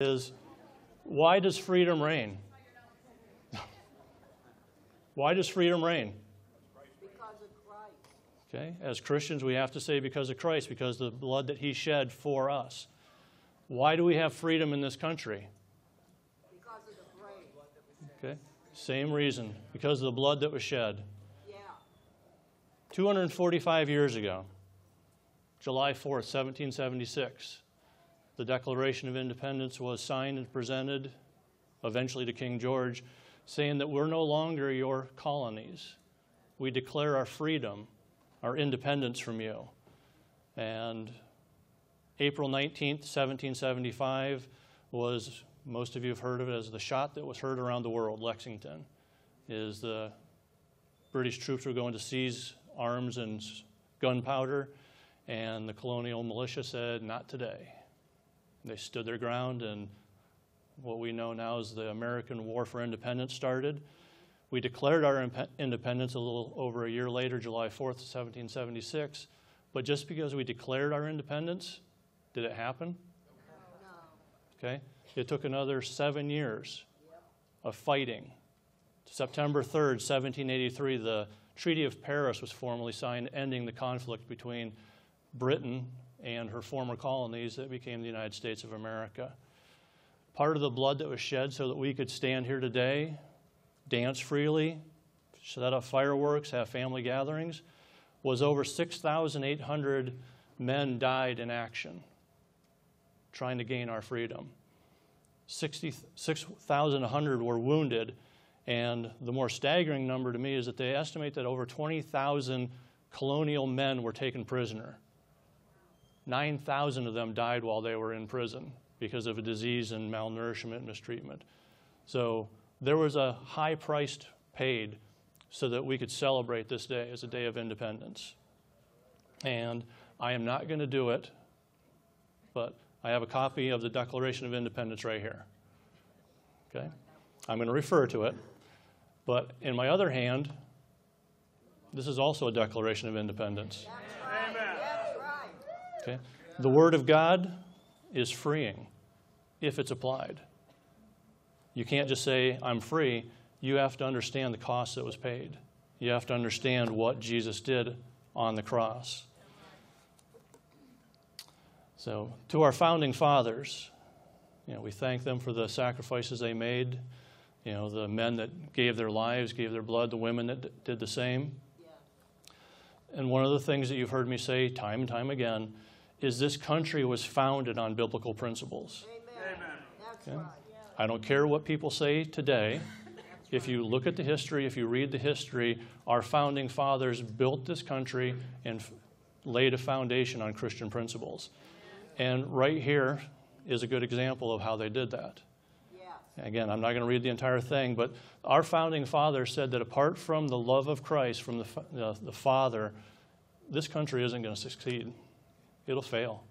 is why does freedom reign? why does freedom reign? Because of Christ. Okay, as Christians, we have to say because of Christ, because of the blood that He shed for us. Why do we have freedom in this country? Because of the grace. Okay, same reason, because of the blood that was shed. Yeah. 245 years ago, July 4th, 1776, the Declaration of Independence was signed and presented eventually to King George, saying that we're no longer your colonies. We declare our freedom, our independence from you. And April 19th, 1775 was, most of you have heard of it as the shot that was heard around the world, Lexington, is the British troops were going to seize arms and gunpowder, and the colonial militia said, not today. They stood their ground, and what we know now as the American War for Independence started. We declared our impe- independence a little over a year later, July 4th, 1776. But just because we declared our independence, did it happen? No. Okay? It took another seven years of fighting. September 3rd, 1783, the Treaty of Paris was formally signed, ending the conflict between Britain and her former colonies that became the United States of America. Part of the blood that was shed so that we could stand here today, dance freely, set up fireworks, have family gatherings, was over 6,800 men died in action trying to gain our freedom. 66,100 were wounded, and the more staggering number to me is that they estimate that over 20,000 colonial men were taken prisoner. 9,000 of them died while they were in prison because of a disease and malnourishment and mistreatment. So there was a high price paid so that we could celebrate this day as a day of independence. And I am not going to do it, but I have a copy of the Declaration of Independence right here. Okay? I'm going to refer to it. But in my other hand, this is also a Declaration of Independence. Right. Okay? The Word of God is freeing if it's applied. You can't just say, I'm free. You have to understand the cost that was paid. You have to understand what Jesus did on the cross. So, to our founding fathers, you know, we thank them for the sacrifices they made. You know, the men that gave their lives, gave their blood, the women that did the same. And one of the things that you've heard me say time and time again is this country was founded on biblical principles. Amen. Okay? right. I don't care what people say today. If you look at the history, if you read the history, our founding fathers built this country and f- laid a foundation on Christian principles. And right here is a good example of how they did that. Yes. Again, I'm not going to read the entire thing, but our founding father said that apart from the love of Christ, from the, the Father, this country isn't going to succeed. It'll fail.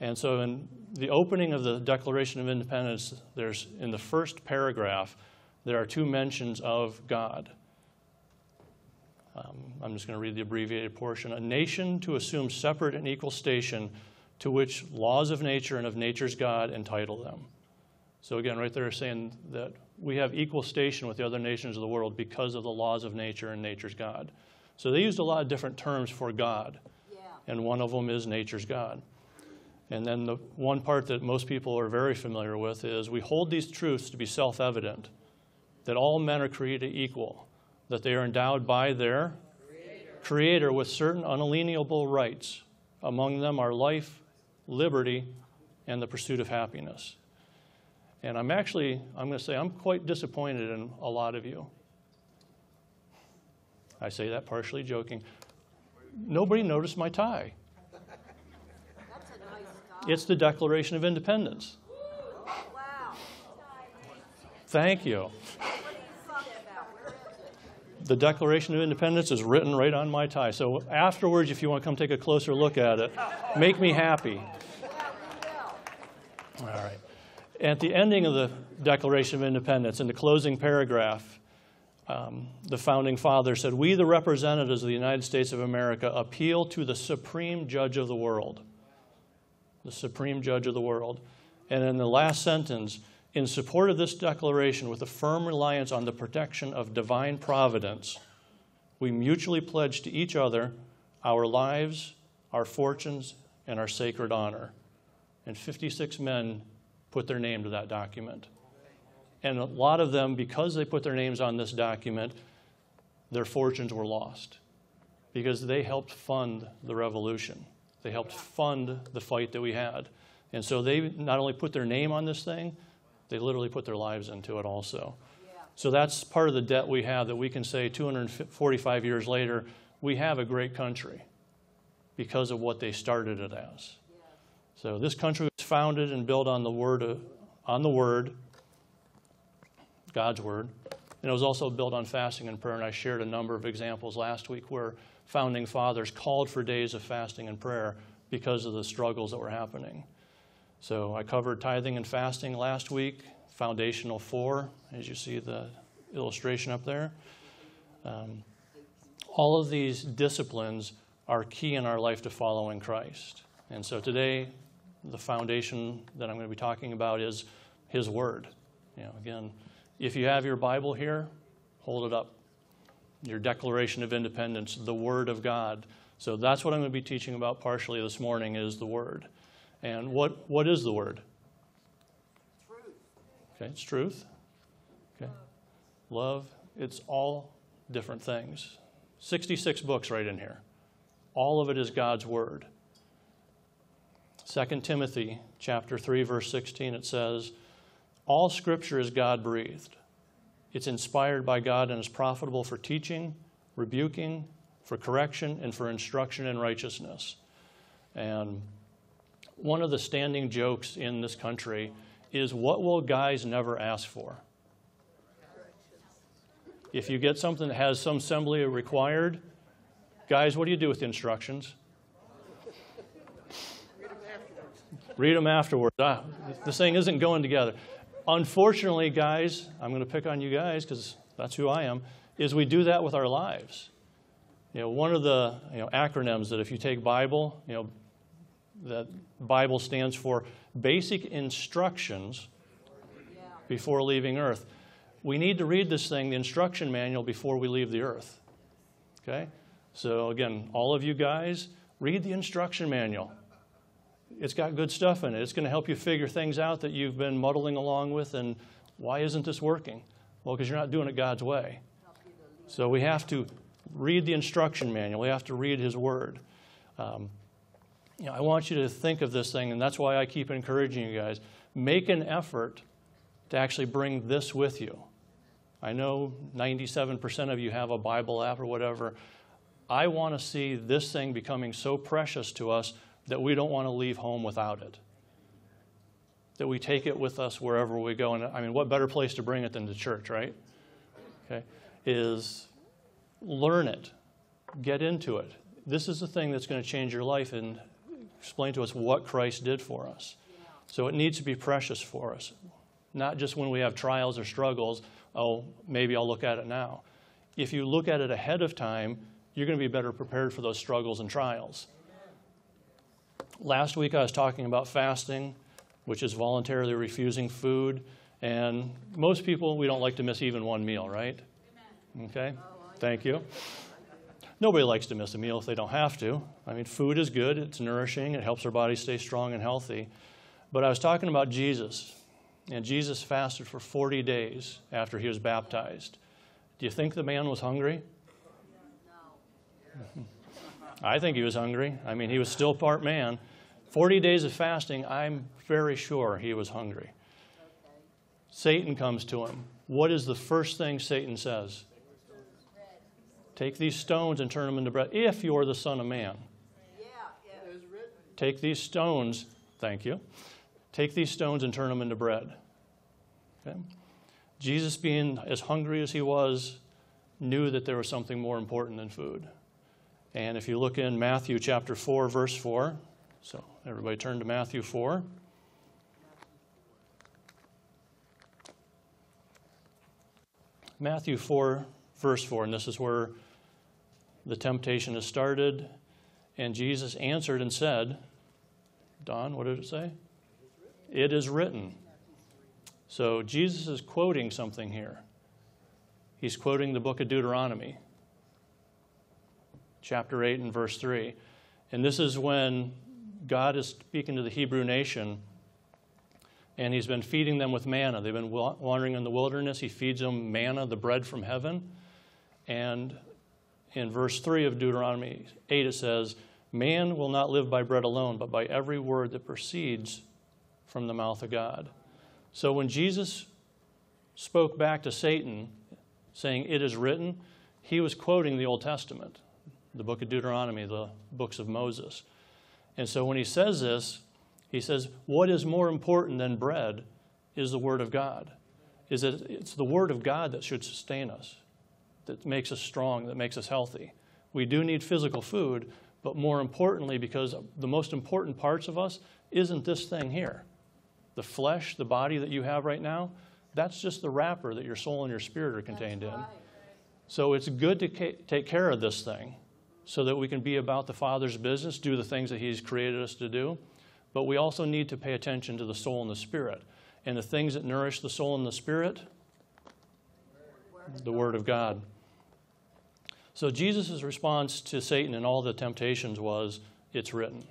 And so, in the opening of the Declaration of Independence, there's in the first paragraph, there are two mentions of God. Um, I'm just going to read the abbreviated portion. A nation to assume separate and equal station to which laws of nature and of nature's God entitle them. So, again, right there saying that we have equal station with the other nations of the world because of the laws of nature and nature's God. So, they used a lot of different terms for God. And one of them is nature's God. And then the one part that most people are very familiar with is we hold these truths to be self evident that all men are created equal, that they are endowed by their creator. with certain unalienable rights. Among them are life, liberty, and the pursuit of happiness. And I'm actually, I'm going to say, I'm quite disappointed in a lot of you. I say that partially joking. Nobody noticed my tie. That's a nice. It's the Declaration of Independence. Wow. Thank you. The Declaration of Independence is written right on my tie. So afterwards, if you want to come take a closer look at it, make me happy. All right. At the ending of the Declaration of Independence, in the closing paragraph, um, the founding father said, We, the representatives of the United States of America, appeal to the supreme judge of the world. The supreme judge of the world. And in the last sentence, in support of this declaration, with a firm reliance on the protection of divine providence, we mutually pledge to each other our lives, our fortunes, and our sacred honor. And 56 men put their name to that document. And a lot of them, because they put their names on this document, their fortunes were lost because they helped fund the revolution. They helped fund the fight that we had. And so they not only put their name on this thing, they literally put their lives into it also. So that's part of the debt we have that we can say 245 years later, we have a great country because of what they started it as. So this country was founded and built on the word, of, on the word, God's word, and it was also built on fasting and prayer. And I shared a number of examples last week where founding fathers called for days of fasting and prayer because of the struggles that were happening. So I covered tithing and fasting last week, foundational four, as you see the illustration up there. Um, all of these disciplines are key in our life to following Christ. And so today, the foundation that I'm going to be talking about is His Word. You know, again, if you have your Bible here, hold it up. Your Declaration of Independence, the Word of God. So that's what I'm going to be teaching about partially this morning is the Word. And what, what is the Word? Truth. Okay, it's truth. Okay. Love. It's all different things. 66 books right in here. All of it is God's Word. 2 Timothy chapter 3 verse 16 it says all scripture is God breathed. It's inspired by God and is profitable for teaching, rebuking, for correction and for instruction in righteousness. And one of the standing jokes in this country is what will guys never ask for? If you get something that has some assembly required, guys, what do you do with the instructions? Read them afterwards. Ah, this thing isn't going together. Unfortunately, guys, I'm going to pick on you guys because that's who I am, is we do that with our lives. You know, one of the you know, acronyms that if you take Bible, you know, that Bible stands for basic instructions before leaving earth. We need to read this thing, the instruction manual, before we leave the earth. Okay? So, again, all of you guys, read the instruction manual. It's got good stuff in it. It's going to help you figure things out that you've been muddling along with and why isn't this working? Well, because you're not doing it God's way. So we have to read the instruction manual. We have to read His Word. Um, you know, I want you to think of this thing, and that's why I keep encouraging you guys. Make an effort to actually bring this with you. I know 97% of you have a Bible app or whatever. I want to see this thing becoming so precious to us that we don't want to leave home without it. That we take it with us wherever we go. And I mean, what better place to bring it than to church, right? Okay. Is learn it, get into it. This is the thing that's going to change your life and explain to us what Christ did for us. So it needs to be precious for us, not just when we have trials or struggles. Oh, maybe I'll look at it now. If you look at it ahead of time, you're going to be better prepared for those struggles and trials. Last week I was talking about fasting, which is voluntarily refusing food. And most people, we don't like to miss even one meal, right? Okay? Thank you. Nobody likes to miss a meal if they don't have to. I mean, food is good, it's nourishing, it helps our body stay strong and healthy. But I was talking about Jesus, and Jesus fasted for 40 days after he was baptized. Do you think the man was hungry? No. I think he was hungry. I mean, he was still part man. 40 days of fasting, I'm very sure he was hungry. Okay. Satan comes to him. What is the first thing Satan says? Take these stones and turn them into bread, if you're the Son of Man. Yeah. Take these stones, thank you. Take these stones and turn them into bread. Okay? Jesus, being as hungry as he was, knew that there was something more important than food. And if you look in Matthew chapter 4, verse 4, so everybody turn to Matthew 4. Matthew 4, verse 4, and this is where the temptation is started. And Jesus answered and said, Don, what did it say? It is written. So Jesus is quoting something here. He's quoting the book of Deuteronomy, chapter 8 and verse 3. And this is when God is speaking to the Hebrew nation, and He's been feeding them with manna. They've been wandering in the wilderness. He feeds them manna, the bread from heaven. And in verse 3 of Deuteronomy 8, it says, Man will not live by bread alone, but by every word that proceeds from the mouth of God. So when Jesus spoke back to Satan, saying, It is written, he was quoting the Old Testament, the book of Deuteronomy, the books of Moses. And so when he says this, he says, What is more important than bread is the Word of God. Is that it's the Word of God that should sustain us, that makes us strong, that makes us healthy. We do need physical food, but more importantly, because the most important parts of us isn't this thing here. The flesh, the body that you have right now, that's just the wrapper that your soul and your spirit are contained in. So it's good to ca- take care of this thing so that we can be about the Father's business, do the things that He's created us to do. But we also need to pay attention to the soul and the spirit. And the things that nourish the soul and the spirit, the Word of God. So Jesus' response to Satan and all the temptations was, It's written.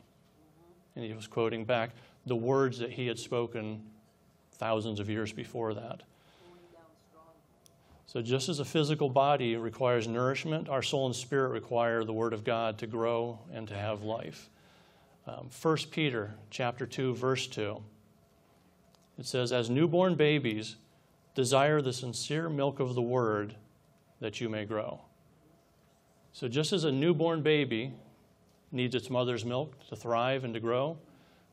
And he was quoting back the words that he had spoken thousands of years before that. So, just as a physical body requires nourishment, our soul and spirit require the Word of God to grow and to have life. Um, 1 Peter chapter 2, verse 2. It says, As newborn babies, desire the sincere milk of the Word that you may grow. So, just as a newborn baby needs its mother's milk to thrive and to grow,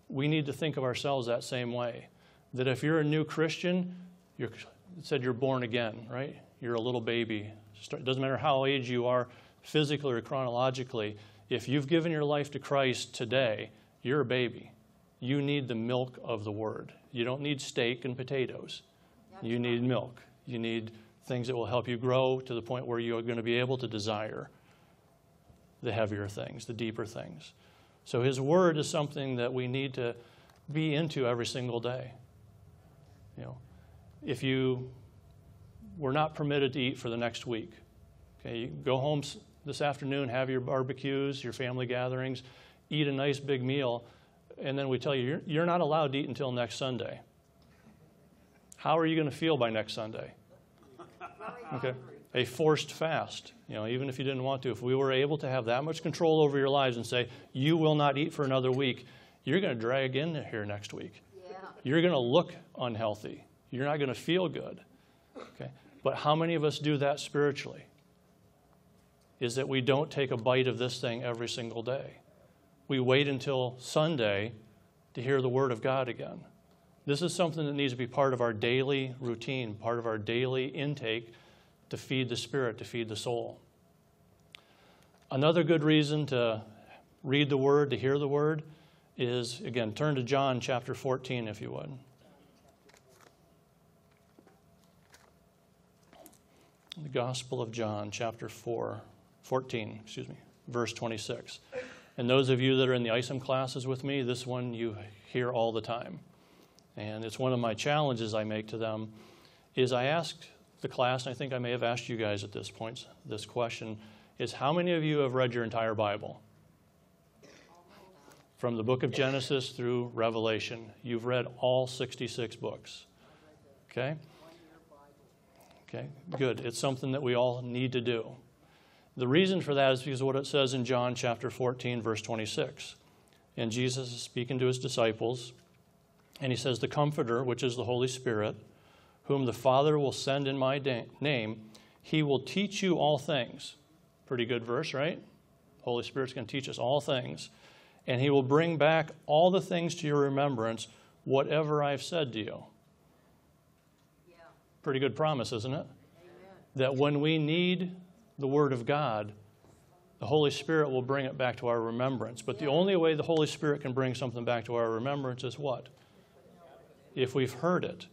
we need to think of ourselves that same way. That if you're a new Christian, you're, it said you're born again, right? You're a little baby. It doesn't matter how age you are, physically or chronologically. If you've given your life to Christ today, you're a baby. You need the milk of the Word. You don't need steak and potatoes. You need milk. You need things that will help you grow to the point where you're going to be able to desire the heavier things, the deeper things. So His Word is something that we need to be into every single day. You know, if you were not permitted to eat for the next week, okay, you go home this afternoon, have your barbecues, your family gatherings, eat a nice big meal, and then we tell you you're, you're not allowed to eat until next Sunday. How are you going to feel by next Sunday? Okay. A forced fast. You know, even if you didn't want to, if we were able to have that much control over your lives and say, you will not eat for another week, you're going to drag in here next week. Yeah. You're going to look unhealthy. You're not going to feel good. Okay. But how many of us do that spiritually? Is that we don't take a bite of this thing every single day. We wait until Sunday to hear the Word of God again. This is something that needs to be part of our daily routine, part of our daily intake to feed the spirit, to feed the soul. Another good reason to read the Word, to hear the Word, is again, turn to John chapter 14, if you would. The Gospel of John, chapter 4, 14, excuse me, verse 26. And those of you that are in the ISOM classes with me, this one you hear all the time. And it's one of my challenges I make to them is I ask the class, and I think I may have asked you guys at this point this question, is how many of you have read your entire Bible? From the book of Genesis through Revelation. You've read all 66 books. Okay? Okay, good. It's something that we all need to do. The reason for that is because of what it says in John chapter 14, verse 26. And Jesus is speaking to his disciples, and he says, The Comforter, which is the Holy Spirit, whom the Father will send in my name, he will teach you all things. Pretty good verse, right? Holy Spirit's going to teach us all things. And he will bring back all the things to your remembrance, whatever I've said to you. Pretty good promise, isn't it? Amen. That when we need the Word of God, the Holy Spirit will bring it back to our remembrance. But the only way the Holy Spirit can bring something back to our remembrance is what? If we've heard it,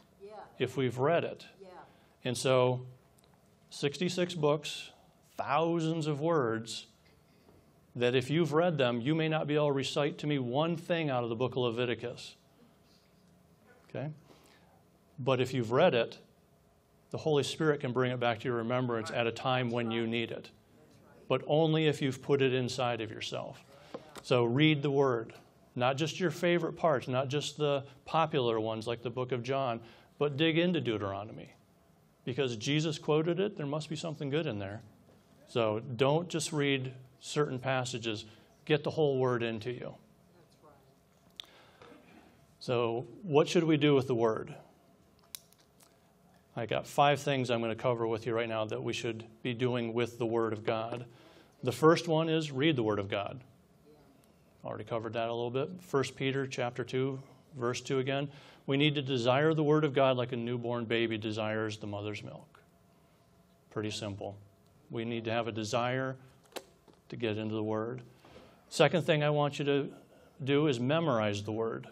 if we've read it. And so, 66 books, thousands of words, that if you've read them, you may not be able to recite to me one thing out of the book of Leviticus. Okay? But if you've read it, the Holy Spirit can bring it back to your remembrance at a time when you need it. But only if you've put it inside of yourself. So read the Word, not just your favorite parts, not just the popular ones like the book of John, but dig into Deuteronomy. Because Jesus quoted it, there must be something good in there. So don't just read certain passages, get the whole Word into you. So, what should we do with the Word? I got five things I'm going to cover with you right now that we should be doing with the Word of God. The first one is read the Word of God. Already covered that a little bit. 1 Peter chapter 2, verse 2 again. We need to desire the Word of God like a newborn baby desires the mother's milk. Pretty simple. We need to have a desire to get into the Word. Second thing I want you to do is memorize the Word.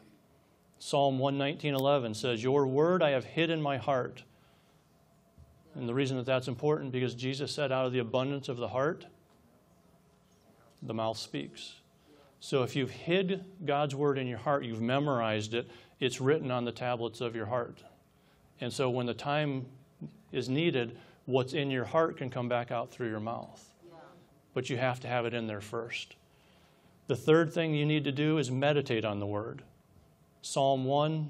Psalm 119.11 says, Your Word I have hid in my heart. And the reason that that's important because Jesus said, out of the abundance of the heart, the mouth speaks. So if you've hid God's word in your heart, you've memorized it, it's written on the tablets of your heart. And so when the time is needed, what's in your heart can come back out through your mouth. But you have to have it in there first. The third thing you need to do is meditate on the word. Psalm 1,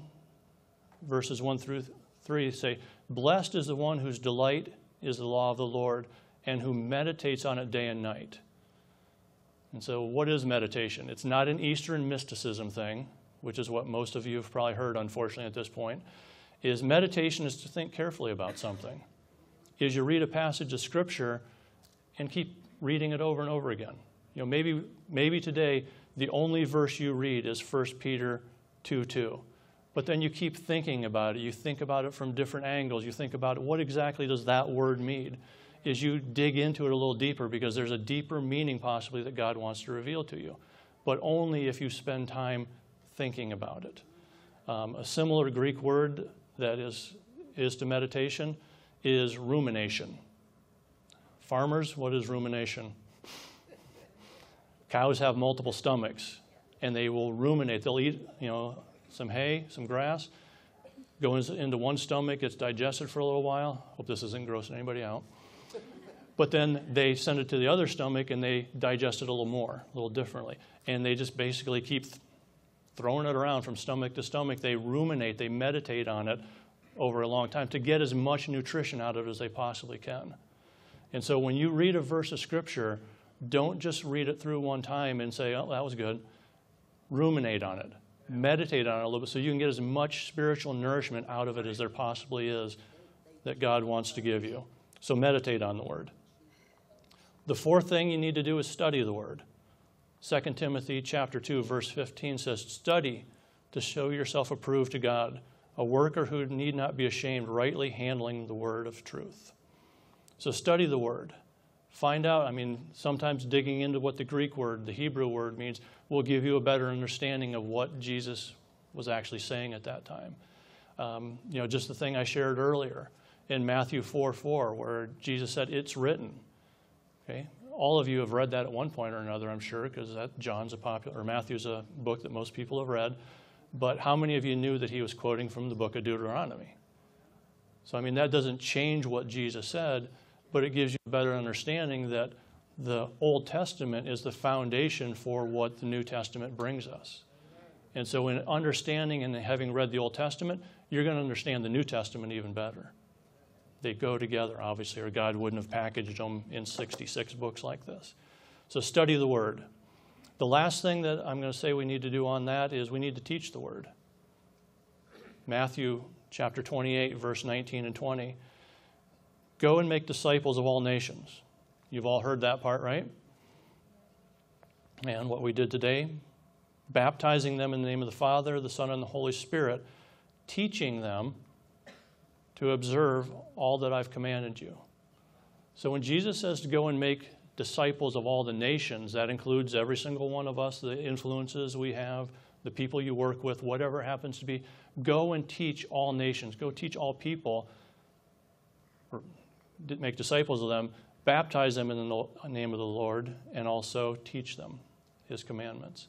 verses 1 through 3 say, Blessed is the one whose delight is the law of the Lord and who meditates on it day and night. And so, what is meditation? It's not an Eastern mysticism thing, which is what most of you have probably heard, unfortunately, at this point. Is meditation is to think carefully about something. Is you read a passage of Scripture and keep reading it over and over again. You know, maybe maybe today the only verse you read is 1 Peter 2 2. But then you keep thinking about it. You think about it from different angles. You think about what exactly does that word mean? Is you dig into it a little deeper because there's a deeper meaning possibly that God wants to reveal to you. But only if you spend time thinking about it. Um, a similar Greek word that is, is to meditation is rumination. Farmers, what is rumination? Cows have multiple stomachs and they will ruminate. They'll eat, you know, some hay, some grass, goes into one stomach, gets digested for a little while. Hope this isn't grossing anybody out. But then they send it to the other stomach and they digest it a little more, a little differently. And they just basically keep throwing it around from stomach to stomach. They ruminate, they meditate on it over a long time to get as much nutrition out of it as they possibly can. And so when you read a verse of Scripture, don't just read it through one time and say, oh, that was good. Ruminate on it meditate on it a little bit so you can get as much spiritual nourishment out of it as there possibly is that God wants to give you. So meditate on the Word. The fourth thing you need to do is study the Word. 2 Timothy chapter 2 verse 15 says, "Study to show yourself approved to God, a worker who need not be ashamed, rightly handling the word of truth." So study the word. Find out, I mean, sometimes digging into what the Greek word, the Hebrew word means, will give you a better understanding of what Jesus was actually saying at that time. Um, you know, just the thing I shared earlier in Matthew 4 4, where Jesus said, It's written. Okay? All of you have read that at one point or another, I'm sure, because that John's a popular, or Matthew's a book that most people have read. But how many of you knew that he was quoting from the book of Deuteronomy? So, I mean, that doesn't change what Jesus said, but it gives you a better understanding that the Old Testament is the foundation for what the New Testament brings us. And so, in understanding and having read the Old Testament, you're going to understand the New Testament even better. They go together, obviously, or God wouldn't have packaged them in 66 books like this. So, study the Word. The last thing that I'm going to say we need to do on that is we need to teach the Word. Matthew chapter 28, verse 19 and 20 Go and make disciples of all nations. You've all heard that part, right? And what we did today, baptizing them in the name of the Father, the Son, and the Holy Spirit, teaching them to observe all that I've commanded you. So when Jesus says to go and make disciples of all the nations, that includes every single one of us, the influences we have, the people you work with, whatever happens to be. Go and teach all nations. Go teach all people make disciples of them, baptize them in the name of the Lord, and also teach them his commandments.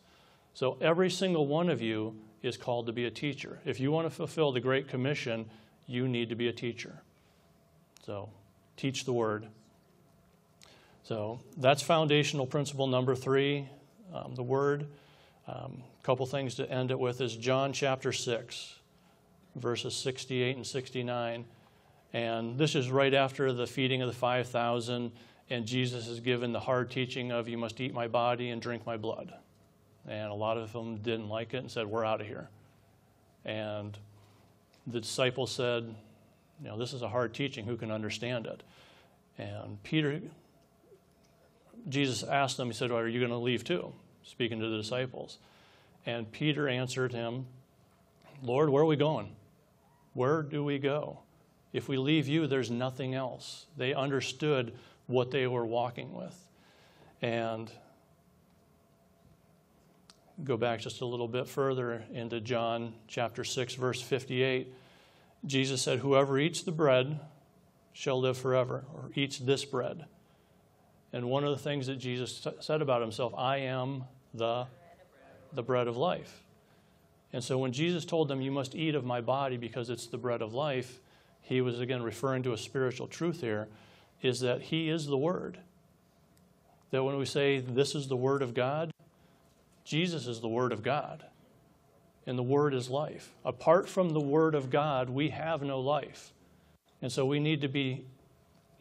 So every single one of you is called to be a teacher. If you want to fulfill the Great Commission, you need to be a teacher. So teach the word. So that's foundational principle number three, um, the word. A um, couple things to end it with is John chapter 6, verses 68 and 69. And this is right after the feeding of the 5,000, and Jesus is given the hard teaching of, You must eat my body and drink my blood. And a lot of them didn't like it and said, We're out of here. And the disciples said, You know, this is a hard teaching. Who can understand it? And Peter, Jesus asked them, He said, well, Are you going to leave too? Speaking to the disciples. And Peter answered him, Lord, where are we going? Where do we go? If we leave you, there's nothing else. They understood what they were walking with. And go back just a little bit further into John chapter 6, verse 58. Jesus said, Whoever eats the bread shall live forever, or eats this bread. And one of the things that Jesus said about himself, I am the, the bread of life. And so when Jesus told them, You must eat of my body because it's the bread of life, he was again referring to a spiritual truth here, is that he is the Word. That when we say this is the Word of God, Jesus is the Word of God, and the Word is life. Apart from the Word of God, we have no life. And so we need to be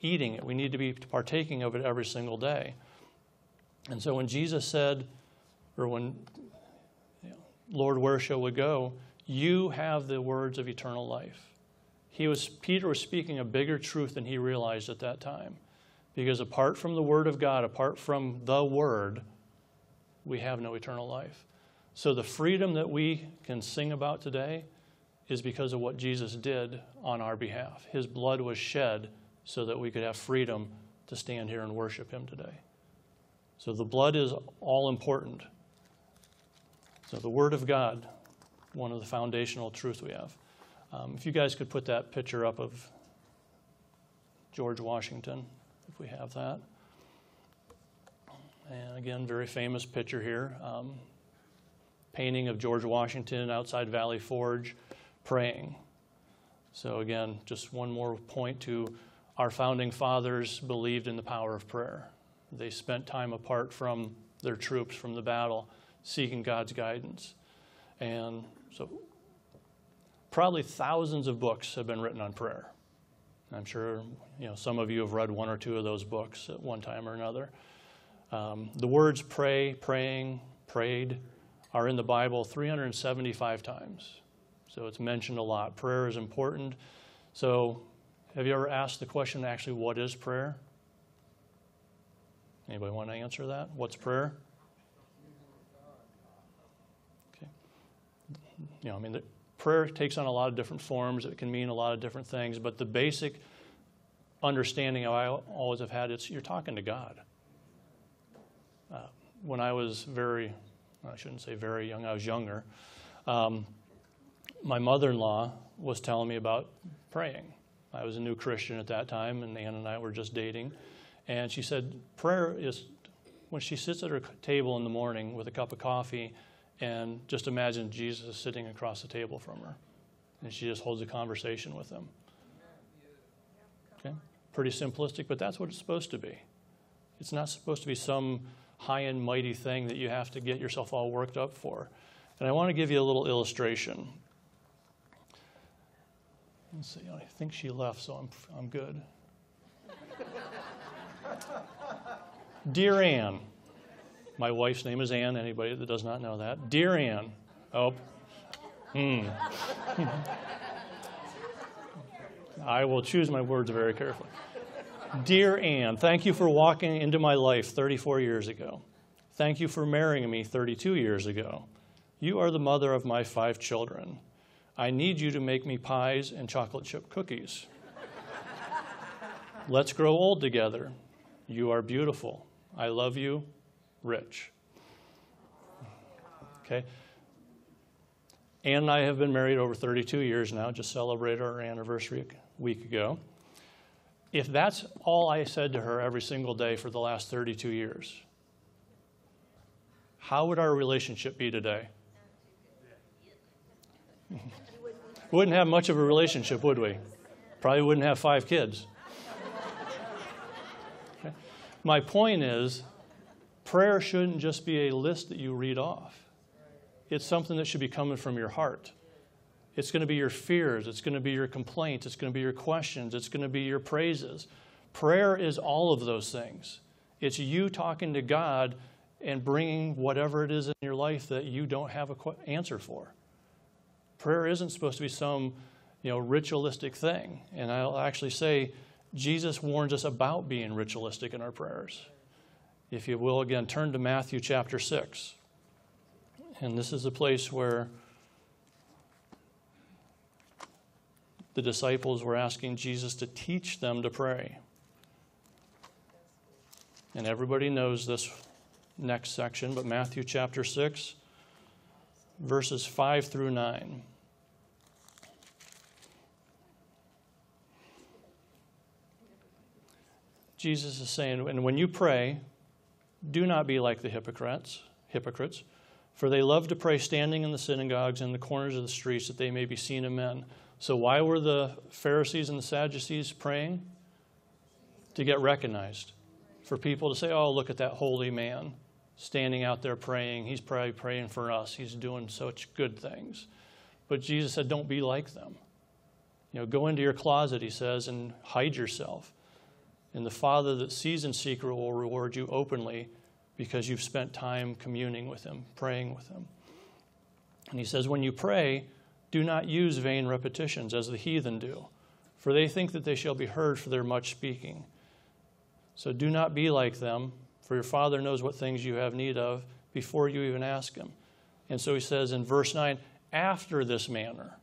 eating it, we need to be partaking of it every single day. And so when Jesus said, or when, you know, Lord, where shall we go? You have the words of eternal life. He was, Peter was speaking a bigger truth than he realized at that time. Because apart from the Word of God, apart from the Word, we have no eternal life. So the freedom that we can sing about today is because of what Jesus did on our behalf. His blood was shed so that we could have freedom to stand here and worship Him today. So the blood is all important. So the Word of God, one of the foundational truths we have. Um, if you guys could put that picture up of George Washington, if we have that. And again, very famous picture here. Um, painting of George Washington outside Valley Forge praying. So, again, just one more point to our founding fathers believed in the power of prayer. They spent time apart from their troops, from the battle, seeking God's guidance. And so, probably thousands of books have been written on prayer. I'm sure you know some of you have read one or two of those books at one time or another. Um, the words pray, praying, prayed are in the Bible 375 times. So it's mentioned a lot. Prayer is important. So have you ever asked the question actually, what is prayer? Anybody want to answer that? What's prayer? Okay. You know, I mean, prayer takes on a lot of different forms. It can mean a lot of different things, but the basic understanding I always have had is you're talking to God. Uh, when I was very, I shouldn't say very young, I was younger, um, my mother in law was telling me about praying. I was a new Christian at that time, and Anne and I were just dating. And she said, Prayer is when she sits at her table in the morning with a cup of coffee, and just imagine Jesus sitting across the table from her. And she just holds a conversation with him. Okay? Pretty simplistic, but that's what it's supposed to be. It's not supposed to be some high and mighty thing that you have to get yourself all worked up for. And I want to give you a little illustration. Let's see, I think she left, so I'm, I'm good. Dear Anne, my wife's name is Anne, anybody that does not know that. Dear Anne, oh, hmm. I will choose my words very carefully. Dear Anne, thank you for walking into my life 34 years ago. Thank you for marrying me 32 years ago. You are the mother of my five children. I need you to make me pies and chocolate chip cookies. Let's grow old together. You are beautiful. I love you, Rich. Okay. Anne and I have been married over 32 years now, just celebrated our anniversary a week ago if that's all I said to her every single day for the last 32 years, how would our relationship be today? wouldn't have much of a relationship, would we? Probably wouldn't have five kids. Okay. My point is, prayer shouldn't just be a list that you read off. It's something that should be coming from your heart. It's going to be your fears, it's going to be your complaints, it's going to be your questions, it's going to be your praises. Prayer is all of those things. It's you talking to God and bringing whatever it is in your life that you don't have an answer for. Prayer isn't supposed to be some, you know, ritualistic thing. And I'll actually say Jesus warns us about being ritualistic in our prayers. If you will, again, turn to Matthew chapter 6. And this is a place where the disciples were asking Jesus to teach them to pray. And everybody knows this next section, but Matthew chapter 6, verses 5 through 9. Jesus is saying, and when you pray, do not be like the hypocrites, hypocrites, for they love to pray standing in the synagogues and the corners of the streets that they may be seen of men. So why were the Pharisees and the Sadducees praying? To get recognized. For people to say, oh, look at that holy man standing out there praying. He's probably praying for us. He's doing such good things. But Jesus said, don't be like them. You know, go into your closet, he says, and hide yourself. And the Father that sees in secret will reward you openly because you've spent time communing with Him, praying with Him. And He says, When you pray, do not use vain repetitions as the heathen do, for they think that they shall be heard for their much speaking. So do not be like them, for your Father knows what things you have need of before you even ask Him. And so He says in verse 9, after this manner,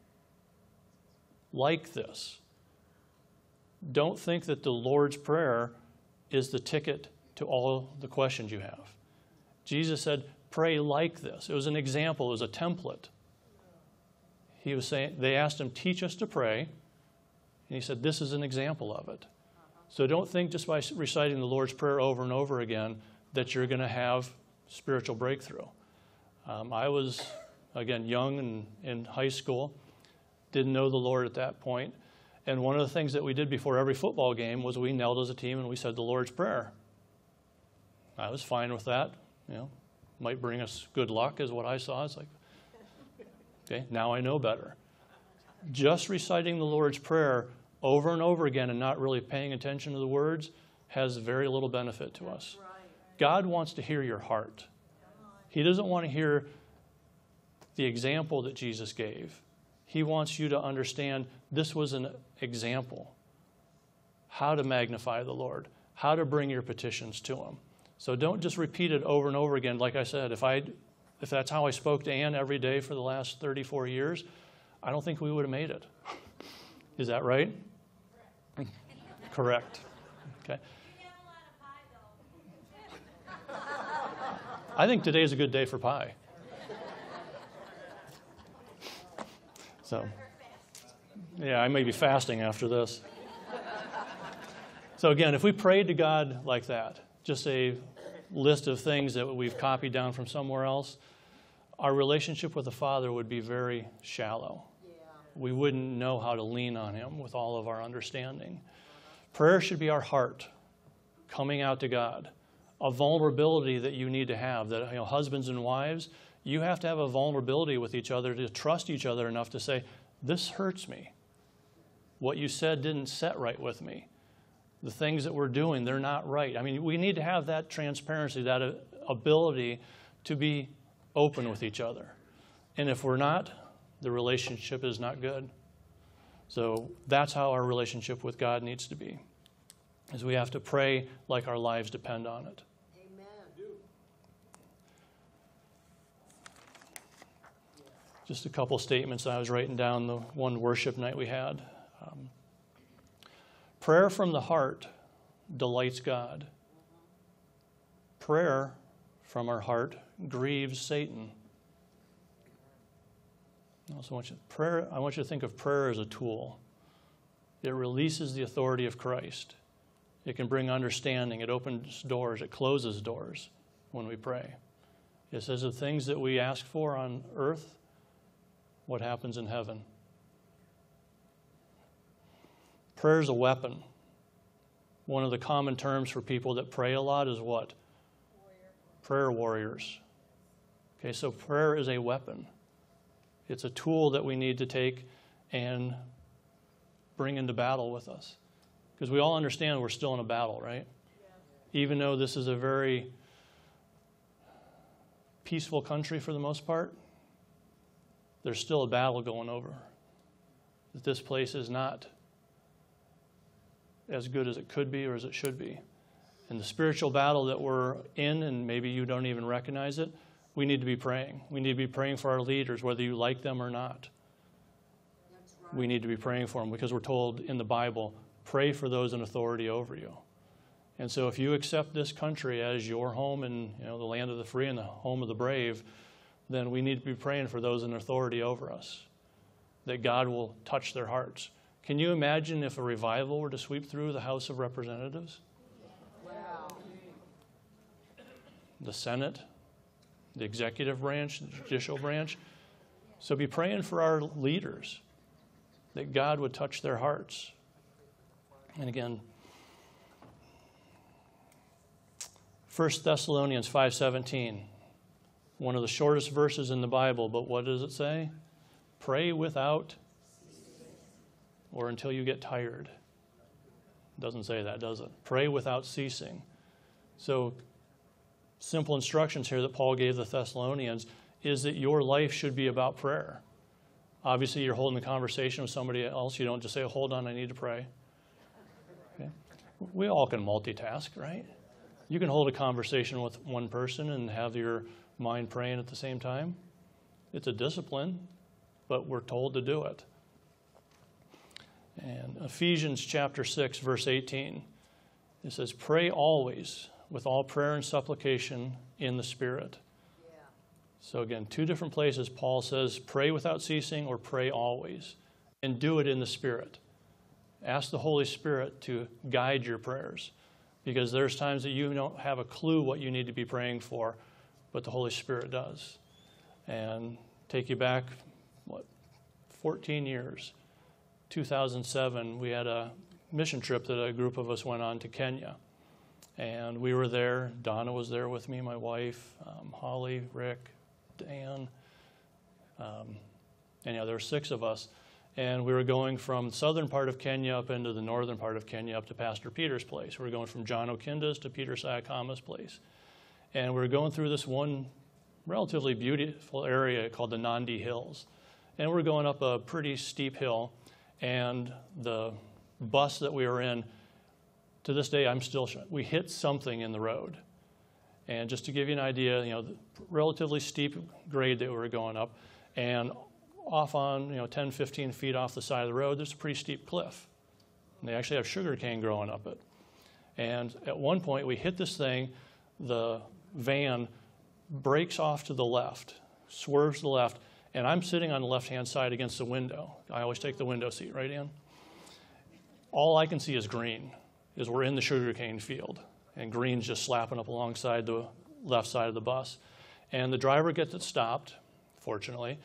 like this. Don't think that the Lord's Prayer is the ticket to all the questions you have. Jesus said, Pray like this. It was an example, it was a template. He was saying, they asked him, Teach us to pray. And he said, This is an example of it. So don't think just by reciting the Lord's Prayer over and over again that you're going to have spiritual breakthrough. Um, I was, again, young and in high school, didn't know the Lord at that point. And one of the things that we did before every football game was we knelt as a team and we said the Lord's Prayer. I was fine with that. You know, might bring us good luck, is what I saw. It's like, okay, now I know better. Just reciting the Lord's Prayer over and over again and not really paying attention to the words has very little benefit to us. God wants to hear your heart. He doesn't want to hear the example that Jesus gave. He wants you to understand this was an example how to magnify the Lord, how to bring your petitions to Him. So don't just repeat it over and over again. Like I said, if, I, if that's how I spoke to Anne every day for the last 34 years, I don't think we would have made it. Is that right? Correct. Okay. I think today is a good day for pie. So, yeah, I may be fasting after this. So, again, if we prayed to God like that, just a list of things that we've copied down from somewhere else, our relationship with the Father would be very shallow. Yeah. We wouldn't know how to lean on Him with all of our understanding. Prayer should be our heart coming out to God, a vulnerability that you need to have. That you know, husbands and wives, you have to have a vulnerability with each other to trust each other enough to say, This hurts me. What you said didn't set right with me. The things that we're doing, they're not right. I mean, we need to have that transparency, that ability to be open with each other. And if we're not, the relationship is not good. So that's how our relationship with God needs to be. Is we have to pray like our lives depend on it. Just a couple statements I was writing down the one worship night we had. Um, prayer from the heart delights God. Prayer from our heart grieves Satan. I also want you, prayer, I want you to think of prayer as a tool. It releases the authority of Christ. It can bring understanding. It opens doors. It closes doors when we pray. It says the things that we ask for on earth, what happens in heaven. Prayer is a weapon. One of the common terms for people that pray a lot is what? Prayer warriors. Okay, so prayer is a weapon. It's a tool that we need to take and bring into battle with us. Because we all understand we're still in a battle, right? Even though this is a very peaceful country for the most part, there's still a battle going over. That this place is not as good as it could be or as it should be. And the spiritual battle that we're in, and maybe you don't even recognize it, we need to be praying. We need to be praying for our leaders, whether you like them or not. Right. We need to be praying for them because we're told in the Bible, pray for those in authority over you. And so if you accept this country as your home and you know the land of the free and the home of the brave, then we need to be praying for those in authority over us. That God will touch their hearts. Can you imagine if a revival were to sweep through the House of Representatives, Wow. the Senate, the executive branch, the judicial branch? So be praying for our leaders that God would touch their hearts. And again, 1 Thessalonians 5:17, one of the shortest verses in the Bible, but what does it say? Pray without or until you get tired. Doesn't say that, does it? Pray without ceasing. So simple instructions here that Paul gave the Thessalonians is that your life should be about prayer. Obviously, you're holding a conversation with somebody else. You don't just say, Hold on, I need to pray. Okay? We all can multitask, right? You can hold a conversation with one person and have your mind praying at the same time. It's a discipline, but we're told to do it. And Ephesians chapter 6, verse 18, it says, Pray always with all prayer and supplication in the Spirit. Yeah. So, again, two different places Paul says, pray without ceasing or pray always, and do it in the Spirit. Ask the Holy Spirit to guide your prayers because there's times that you don't have a clue what you need to be praying for, but the Holy Spirit does. And take you back, what, 14 years. 2007, we had a mission trip that a group of us went on to Kenya. And we were there. Donna was there with me, my wife, um, Holly, Rick, Dan. Um, anyhow, there were six of us. And we were going from the southern part of Kenya up into the northern part of Kenya up to Pastor Peter's place. We were going from John Okinda's to Peter Sayakama's place. And we were going through this one relatively beautiful area called the Nandi Hills. And we're going up a pretty steep hill. And the bus that we were in, to this day, I'm still, we hit something in the road. And just to give you an idea, you know, the relatively steep grade that we were going up, and off on, you know, 10, 15 feet off the side of the road, there's a pretty steep cliff. And they actually have sugar cane growing up it. And at one point, we hit this thing, the van breaks off to the left, swerves to the left, and I'm sitting on the left hand side against the window. I always take the window seat right in. All I can see is green, is we're in the sugarcane field, and green's just slapping up alongside the left side of the bus. And the driver gets it stopped, fortunately,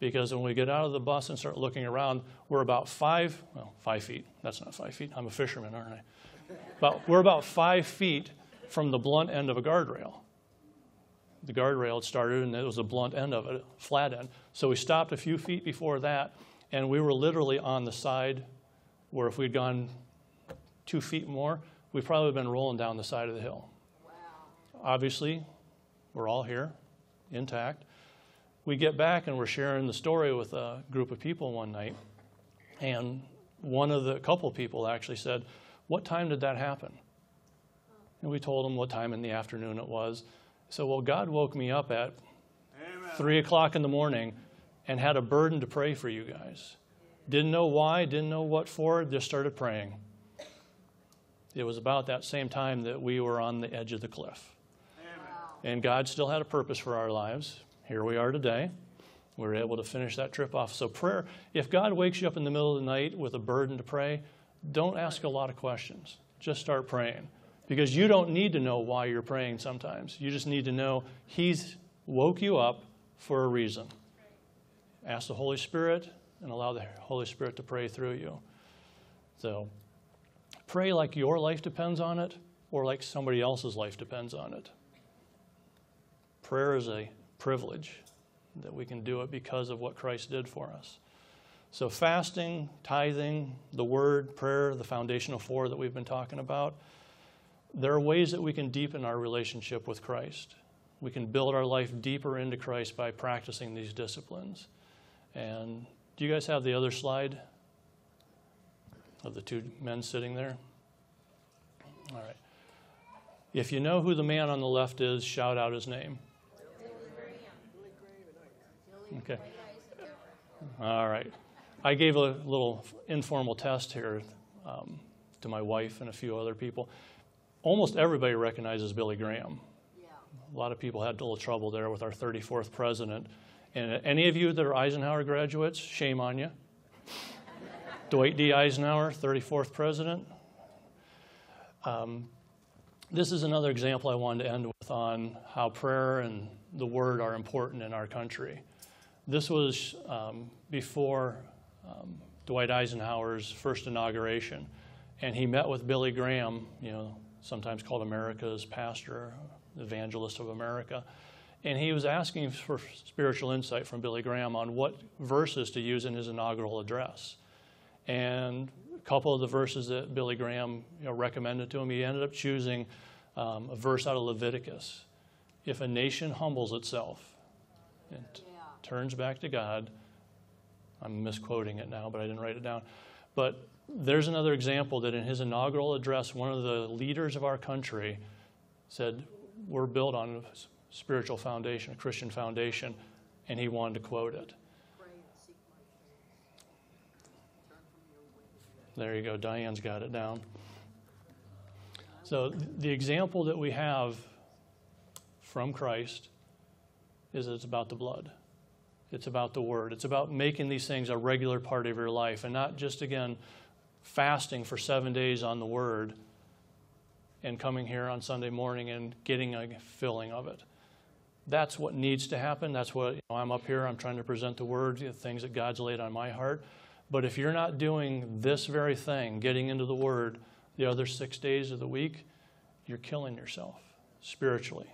because when we get out of the bus and start looking around, we're about five, well, five feet. That's not five feet. I'm a fisherman, aren't I? But we're about five feet from the blunt end of a guardrail. The guardrail had started, and it was a blunt end of it, flat end. So we stopped a few feet before that, and we were literally on the side where if we'd gone two feet more, we'd probably been rolling down the side of the hill. Wow. Obviously, we're all here, intact. We get back and we're sharing the story with a group of people one night, and one of the couple people actually said, What time did that happen? And we told them what time in the afternoon it was. So, well, God woke me up at three o'clock in the morning and had a burden to pray for you guys. Didn't know why, didn't know what for, just started praying. It was about that same time that we were on the edge of the cliff. Wow. And God still had a purpose for our lives. Here we are today. We were able to finish that trip off. So, prayer, if God wakes you up in the middle of the night with a burden to pray, don't ask a lot of questions. Just start praying. Because you don't need to know why you're praying sometimes. You just need to know He's woke you up for a reason. Ask the Holy Spirit and allow the Holy Spirit to pray through you. So pray like your life depends on it or like somebody else's life depends on it. Prayer is a privilege that we can do it because of what Christ did for us. So, fasting, tithing, the word, prayer, the foundational four that we've been talking about, there are ways that we can deepen our relationship with Christ. We can build our life deeper into Christ by practicing these disciplines. And do you guys have the other slide of the two men sitting there? All right. If you know who the man on the left is, shout out his name. Okay. All right. I gave a little informal test here um, to my wife and a few other people. Almost everybody recognizes Billy Graham. Yeah. A lot of people had a little trouble there with our 34th president. And any of you that are Eisenhower graduates, shame on you. Dwight D. Eisenhower, 34th president. Um, this is another example I wanted to end with on how prayer and the word are important in our country. This was um, before um, Dwight Eisenhower's first inauguration, and he met with Billy Graham, you know, sometimes called America's pastor, evangelist of America, and he was asking for spiritual insight from Billy Graham on what verses to use in his inaugural address. And a couple of the verses that Billy Graham you know, recommended to him, he ended up choosing um, a verse out of Leviticus. If a nation humbles itself and Yeah. turns back to God, I'm misquoting it now, but I didn't write it down. But there's another example that in his inaugural address, one of the leaders of our country said, We're built on a spiritual foundation, a Christian foundation, and he wanted to quote it. There you go. Diane's got it down. So the example that we have from Christ is that it's about the blood. It's about the word. It's about making these things a regular part of your life and not just, again, fasting for seven days on the word and coming here on Sunday morning and getting a filling of it. That's what needs to happen. That's what you know, I'm up here. I'm trying to present the word, the things that God's laid on my heart. But if you're not doing this very thing, getting into the Word, the other six days of the week, you're killing yourself spiritually.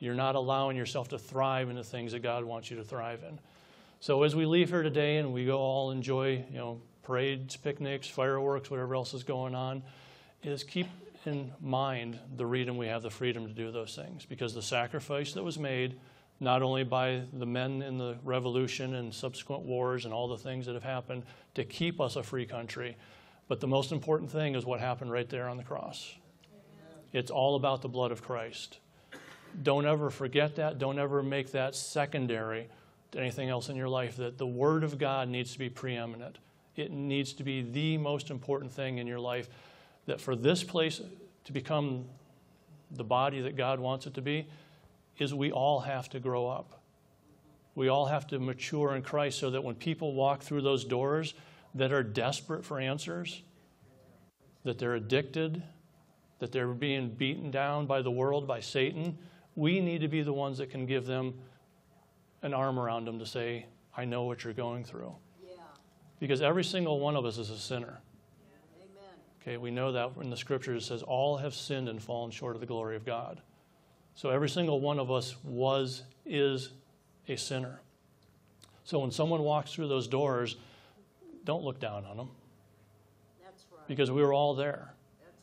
You're not allowing yourself to thrive in the things that God wants you to thrive in. So as we leave here today and we go all enjoy, you know, parades, picnics, fireworks, whatever else is going on, is keep in mind the reason we have the freedom to do those things. Because the sacrifice that was made, not only by the men in the revolution and subsequent wars and all the things that have happened to keep us a free country, but the most important thing is what happened right there on the cross. It's all about the blood of Christ. Don't ever forget that. Don't ever make that secondary to anything else in your life, that the Word of God needs to be preeminent. It needs to be the most important thing in your life. That for this place to become the body that God wants it to be, is we all have to grow up. We all have to mature in Christ so that when people walk through those doors that are desperate for answers, that they're addicted, that they're being beaten down by the world, by Satan, we need to be the ones that can give them an arm around them to say, I know what you're going through. Because every single one of us is a sinner. Amen. Okay, we know that in the scriptures it says, All have sinned and fallen short of the glory of God. So every single one of us was, is a sinner. So when someone walks through those doors, don't look down on them That's right. because we were all there.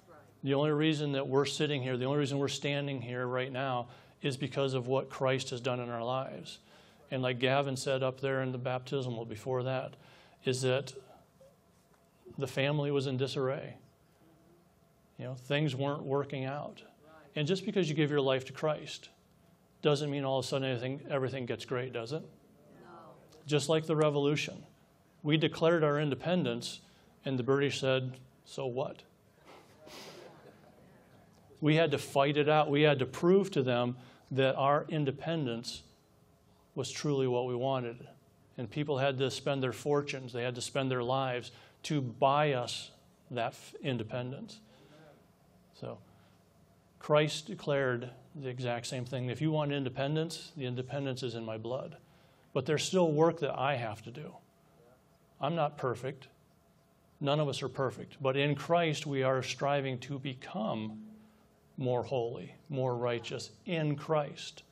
Right. The only reason that we're sitting here, the only reason we're standing here right now is because of what Christ has done in our lives. And like Gavin said up there in the baptismal before that, is that the family was in disarray. You know, things weren't working out. And just because you give your life to Christ doesn't mean all of a sudden anything, everything gets great, does it? No. Just like the revolution. We declared our independence, and the British said, so what? We had to fight it out. We had to prove to them that our independence was truly what we wanted. And people had to spend their fortunes, they had to spend their lives to buy us that f- independence. So, Christ declared the exact same thing. If you want independence, the independence is in my blood. But there's still work that I have to do. I'm not perfect. None of us are perfect. But in Christ, we are striving to become more holy, more righteous in Christ.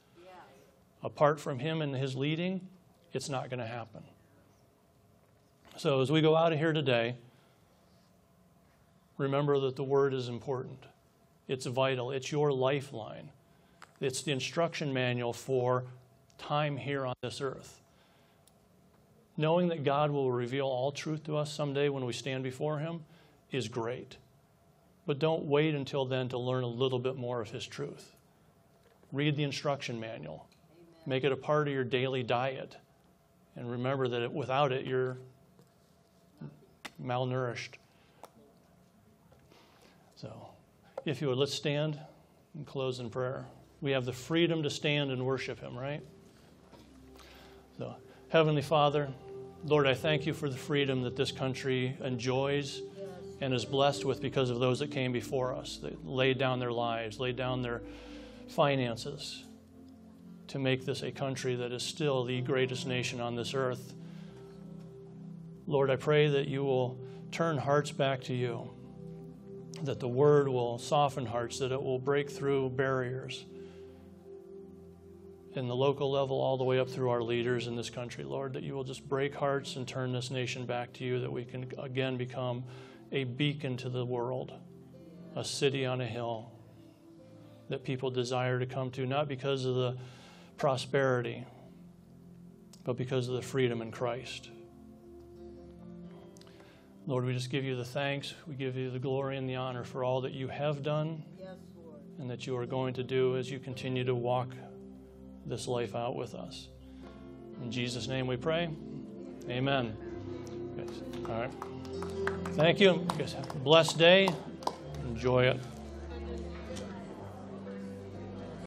Apart from Him and His leading, it's not going to happen. So as we go out of here today, remember that the Word is important. It's vital. It's your lifeline. It's the instruction manual for time here on this earth. Knowing that God will reveal all truth to us someday when we stand before Him is great. But don't wait until then to learn a little bit more of His truth. Read the instruction manual, make it a part of your daily diet, and remember that without it, you're malnourished. So, if you would, let's stand and close in prayer. We have the freedom to stand and worship Him, right? So, Heavenly Father, Lord, I thank you for the freedom that this country enjoys and is blessed with because of those that came before us, that laid down their lives, laid down their finances to make this a country that is still the greatest nation on this earth. Lord, I pray that you will turn hearts back to you, that the word will soften hearts, that it will break through barriers in the local level all the way up through our leaders in this country, Lord, that you will just break hearts and turn this nation back to you, that we can again become a beacon to the world, a city on a hill that people desire to come to, not because of the prosperity, but because of the freedom in Christ. Lord, we just give you the thanks. We give you the glory and the honor for all that you have done Yes, and that you are going to do as you continue to walk this life out with us. In Jesus' name we pray. Amen. All right. Thank you. Blessed day. Enjoy it.